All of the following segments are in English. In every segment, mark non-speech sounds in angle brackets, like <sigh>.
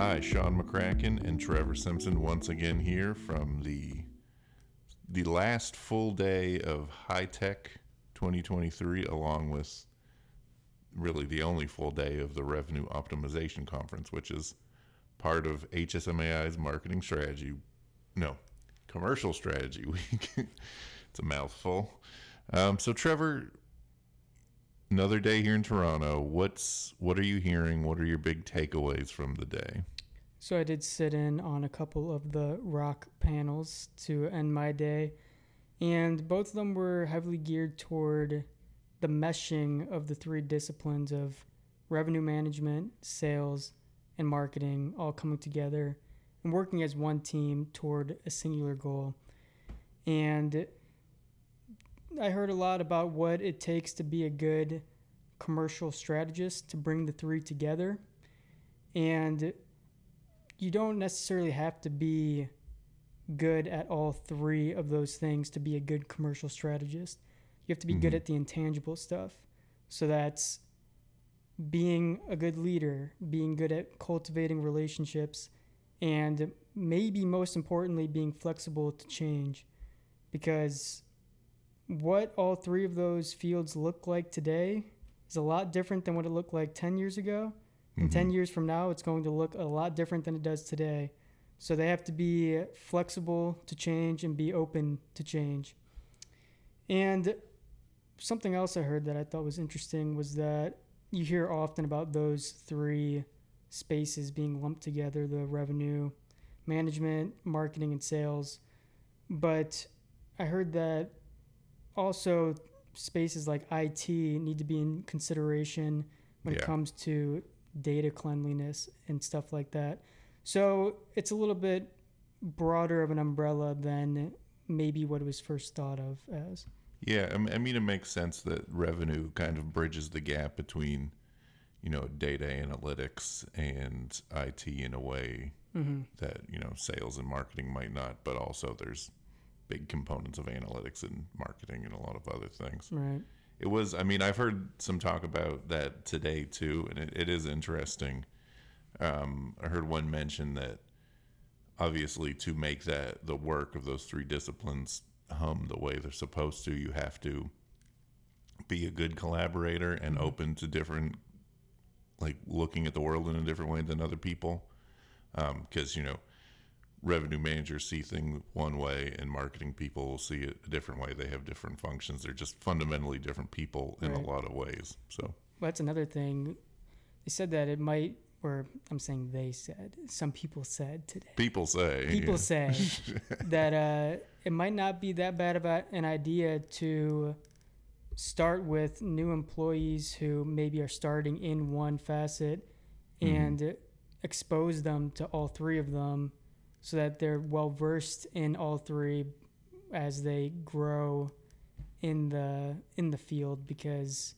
Hi, Sean McCracken and Trevor Simpson once again here from the the last full day of HITEC 2023, along with really the only full day of the Revenue Optimization Conference, which is part of HSMAI's marketing strategy. No, commercial strategy <laughs> week. it's a mouthful. Um, so, Trevor, another day here in Toronto. What's what are you hearing? What are your big takeaways from the day? So I did sit in on a couple of the ROC panels to end my day, and both of them were heavily geared toward the meshing of the three disciplines of revenue management, sales, and marketing all coming together and working as one team toward a singular goal. And I heard a lot about what it takes to be a good commercial strategist to bring the three together. And you don't necessarily have to be good at all three of those things to be a good commercial strategist. You have to be mm-hmm. good at the intangible stuff. So that's being a good leader, being good at cultivating relationships, and maybe most importantly, being flexible to change. Because what all three of those fields look like today is a lot different than what it looked like 10 years ago. And mm-hmm. 10 years from now, it's going to look a lot different than it does today. So they have to be flexible to change and be open to change. And something else I heard that I thought was interesting was that you hear often about those three spaces being lumped together the revenue management, marketing, and sales. But I heard that also spaces like IT need to be in consideration when yeah. it comes to data cleanliness and stuff like that. So it's a little bit broader of an umbrella than maybe what it was first thought of as. Yeah, I mean, it makes sense that revenue kind of bridges the gap between, you know, data analytics and IT in a way mm-hmm. that you know sales and marketing might not. But also, there's big components of analytics and marketing and a lot of other things. Right. It was. I mean, I've heard some talk about that today too, and it, it is interesting. Um, I heard one mention that obviously to make that the work of those three disciplines hum the way they're supposed to, you have to be a good collaborator and mm-hmm. open to different, like looking at the world in a different way than other people. Because, um, you know, revenue managers see things one way and marketing people will see it a different way. They have different functions. They're just fundamentally different people in right. a lot of ways. So well, that's another thing. They said that it might or I'm saying they said, some people said today. People say. People yeah. say <laughs> that uh, it might not be that bad of an idea to start with new employees who maybe are starting in one facet mm-hmm. and expose them to all three of them so that they're well versed in all three as they grow in the in the field because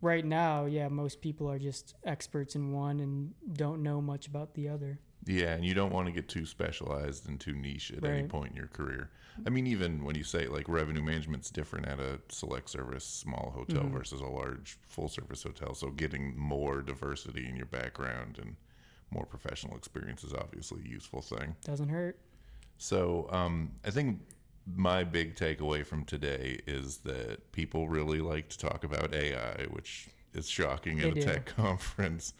right now, yeah, most people are just experts in one and don't know much about the other. Yeah, and you don't want to get too specialized and too niche at right. any point in your career. I mean, even when you say like revenue management's different at a select service small hotel mm-hmm. versus a large full service hotel. So getting more diversity in your background and more professional experience is obviously a useful thing. Doesn't hurt. So um, I think my big takeaway from today is that people really like to talk about AI, which is shocking at a tech <laughs> conference.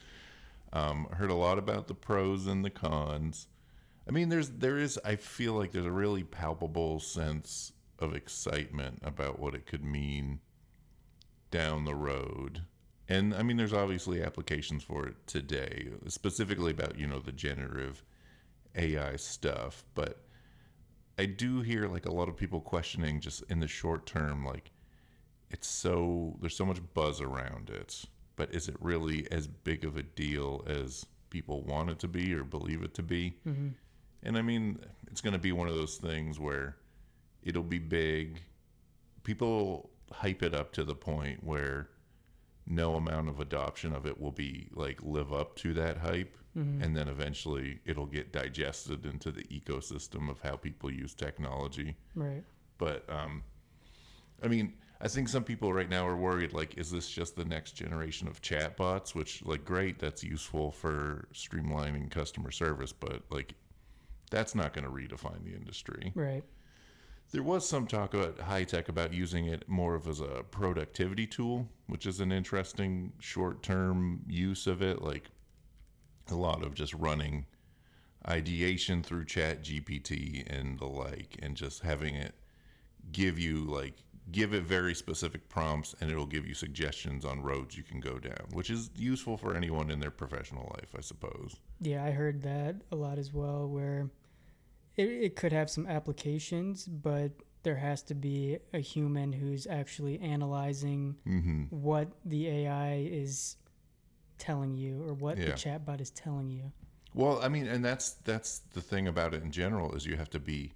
Um, I heard a lot about the pros and the cons. I mean, there's there is I feel like there's a really palpable sense of excitement about what it could mean down the road. And I mean, there's obviously applications for it today, specifically about you know the generative AI stuff, but I do hear like a lot of people questioning just in the short term, like it's so there's so much buzz around it, but is it really as big of a deal as people want it to be or believe it to be? Mm-hmm. And I mean, it's going to be one of those things where it'll be big. People hype it up to the point where no amount of adoption of it will be like live up to that hype mm-hmm. and then eventually it'll get digested into the ecosystem of how people use technology right but um i mean I think some people right now are worried like is this just the next generation of chatbots which like great that's useful for streamlining customer service but like that's not going to redefine the industry. Right. There was some talk about HITEC about using it more of as a productivity tool, which is an interesting short term use of it. Like a lot of just running ideation through Chat GPT and the like, and just having it give you like give it very specific prompts and it'll give you suggestions on roads you can go down, which is useful for anyone in their professional life, I suppose. Yeah, I heard that a lot as well, where it, it could have some applications, but there has to be a human who's actually analyzing Mm-hmm. what the AI is telling you or what the chatbot is telling you. Well, I mean, and that's that's the thing about it in general is you have to be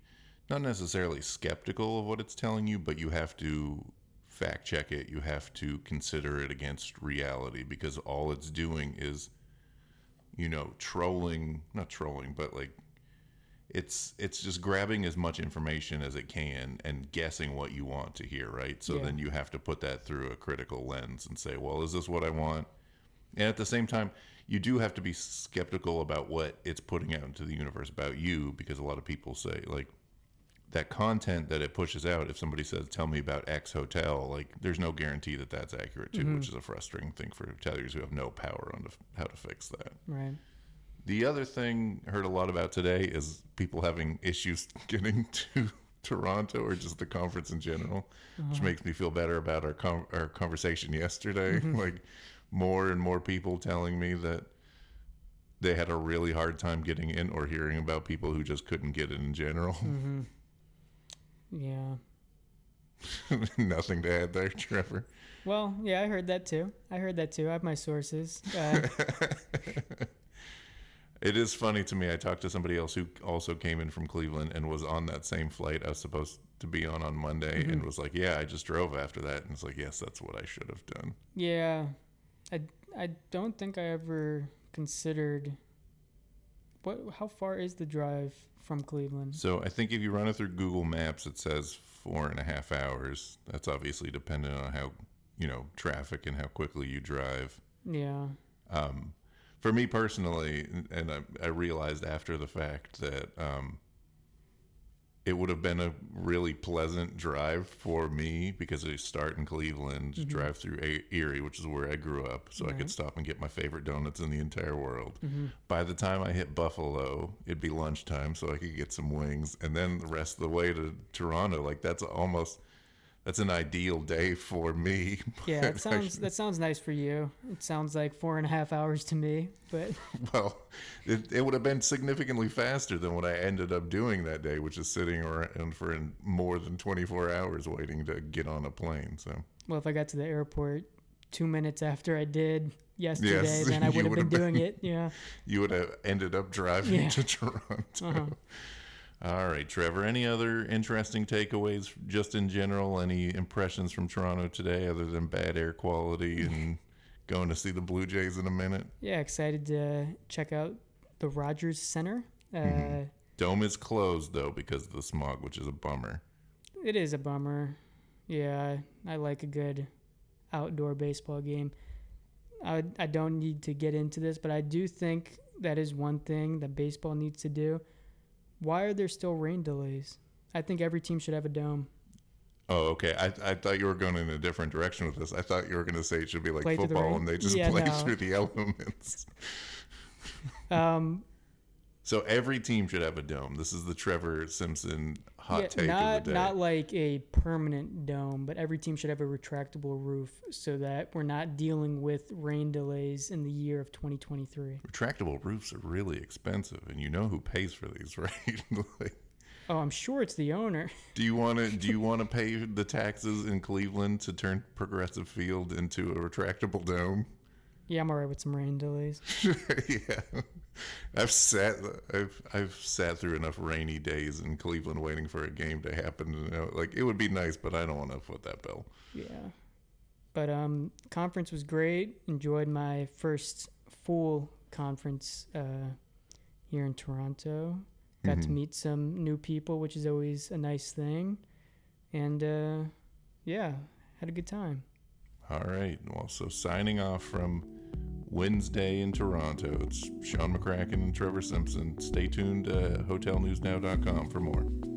not necessarily skeptical of what it's telling you, but you have to fact check it. You have to consider it against reality because all it's doing is, you know, trolling, not trolling, but like it's it's just grabbing as much information as it can and guessing what you want to hear, right? So Yeah. then you have to put that through a critical lens and say, well, is this what I want? And at the same time, you do have to be skeptical about what it's putting out into the universe about you because a lot of people say like that content that it pushes out if somebody says tell me about x hotel like there's no guarantee that that's accurate too mm-hmm. which is a frustrating thing for hoteliers who have no power on to, how to fix that Right. The other thing I heard a lot about today is people having issues <laughs> getting to Toronto or just the conference in general, which makes me feel better about our con our conversation yesterday. <laughs> like more and more people telling me that they had a really hard time getting in or hearing about people who just couldn't get in in general. <laughs> Mm-hmm. Yeah. Nothing to add there, Trevor. Well, yeah, I heard that too. I heard that too. I have my sources. Uh, It is funny to me. I talked to somebody else who also came in from Cleveland and was on that same flight I was supposed to be on on Monday and was like, "Yeah, I just drove after that." And it's like, "Yes, that's what I should have done." yeah. I, I don't think I ever considered what how far is the drive from Cleveland? So I think if you run it through Google Maps, it says four and a half hours. That's obviously dependent on how you know traffic and how quickly you drive. Yeah. Um, for me personally, and I, I realized after the fact that um, it would have been a really pleasant drive for me because I start in Cleveland, drive through A- Erie, which is where I grew up, so I could stop and get my favorite donuts in the entire world. Mm-hmm. By the time I hit Buffalo, it'd be lunchtime, so I could get some wings, and then the rest of the way to Toronto, like that's almost that's an ideal day for me. Yeah, <laughs> it sounds that sounds nice for you. It sounds like four and a half hours to me, but <laughs> Well, it, it would have been significantly faster than what I ended up doing that day, which is sitting around for more than 24 hours waiting to get on a plane. So, well, if I got to the airport two minutes after I did yesterday, Yes, then <laughs> I would have would been doing it. Yeah. you would have ended up driving Yeah. to Toronto. Uh-huh. All right, Trevor. Any other interesting takeaways just in general? Any impressions from Toronto today other than bad air quality and <laughs> going to see the Blue Jays in a minute? Yeah, excited to check out the Rogers Center. Uh, Mm-hmm. Dome is closed though because of the smog, which is a bummer. It is a bummer. Yeah, I like a good outdoor baseball game. I I don't need to get into this, but I do think that is one thing that baseball needs to do. Why are there still rain delays? I think every team should have a dome. Oh, okay. I, I thought you were going in a different direction with this. I thought you were going to say it should be like Play through the football and they just Yeah, play no. through the <laughs> elements. Um, So every team should have a dome. This is the Trevor Simpson hot yeah, take not of the day. not like a permanent dome, but every team should have a retractable roof so that we're not dealing with rain delays in the year of 2023. Retractable roofs are really expensive, and you know who pays for these, <laughs> right? like, Oh, I'm sure it's the owner. <laughs> do you want to do you want to pay the taxes in Cleveland to turn Progressive Field into a retractable dome? Yeah, I'm alright with some rain delays. <laughs> yeah, I've sat I've I've sat through enough rainy days in Cleveland waiting for a game to happen. You know, like it would be nice, but I don't want to foot that bill. Yeah. But um conference was great. Enjoyed my first full conference uh here in Toronto. Got to Mhm. meet some new people, which is always a nice thing. And uh yeah, had a good time. All right. Well, so signing off from Wednesday in Toronto, it's Sean McCracken and Trevor Simpson. Stay tuned to hotelnewsnow.com for more.